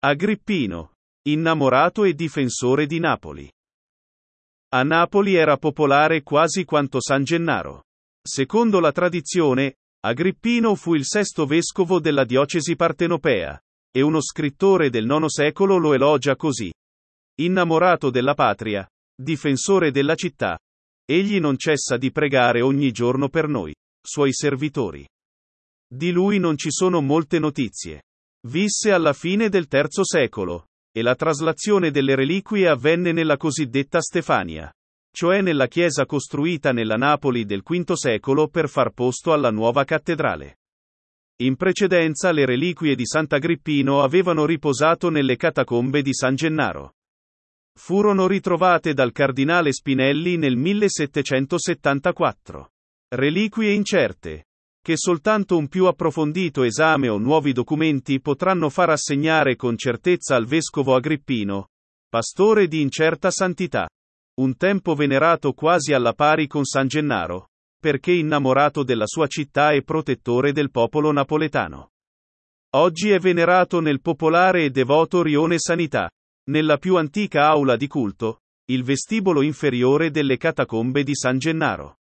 Agrippino. Innamorato e difensore di Napoli. A Napoli era popolare quasi quanto San Gennaro. Secondo la tradizione, Agrippino fu il sesto vescovo della diocesi partenopea, e uno scrittore del IX secolo lo elogia così. Innamorato della patria, difensore della città, egli non cessa di pregare ogni giorno per noi, suoi servitori. Di lui non ci sono molte notizie. Visse alla fine del III secolo, e la traslazione delle reliquie avvenne nella cosiddetta Stefania, cioè nella chiesa costruita nella Napoli del V secolo per far posto alla nuova cattedrale. In precedenza le reliquie di Sant'Agrippino avevano riposato nelle catacombe di San Gennaro. Furono ritrovate dal cardinale Spinelli nel 1774. Reliquie incerte, che soltanto un più approfondito esame o nuovi documenti potranno far assegnare con certezza al vescovo Agrippino, pastore di incerta santità, un tempo venerato quasi alla pari con San Gennaro, perché innamorato della sua città e protettore del popolo napoletano. Oggi è venerato nel popolare e devoto Rione Sanità, nella più antica aula di culto, il vestibolo inferiore delle catacombe di San Gennaro.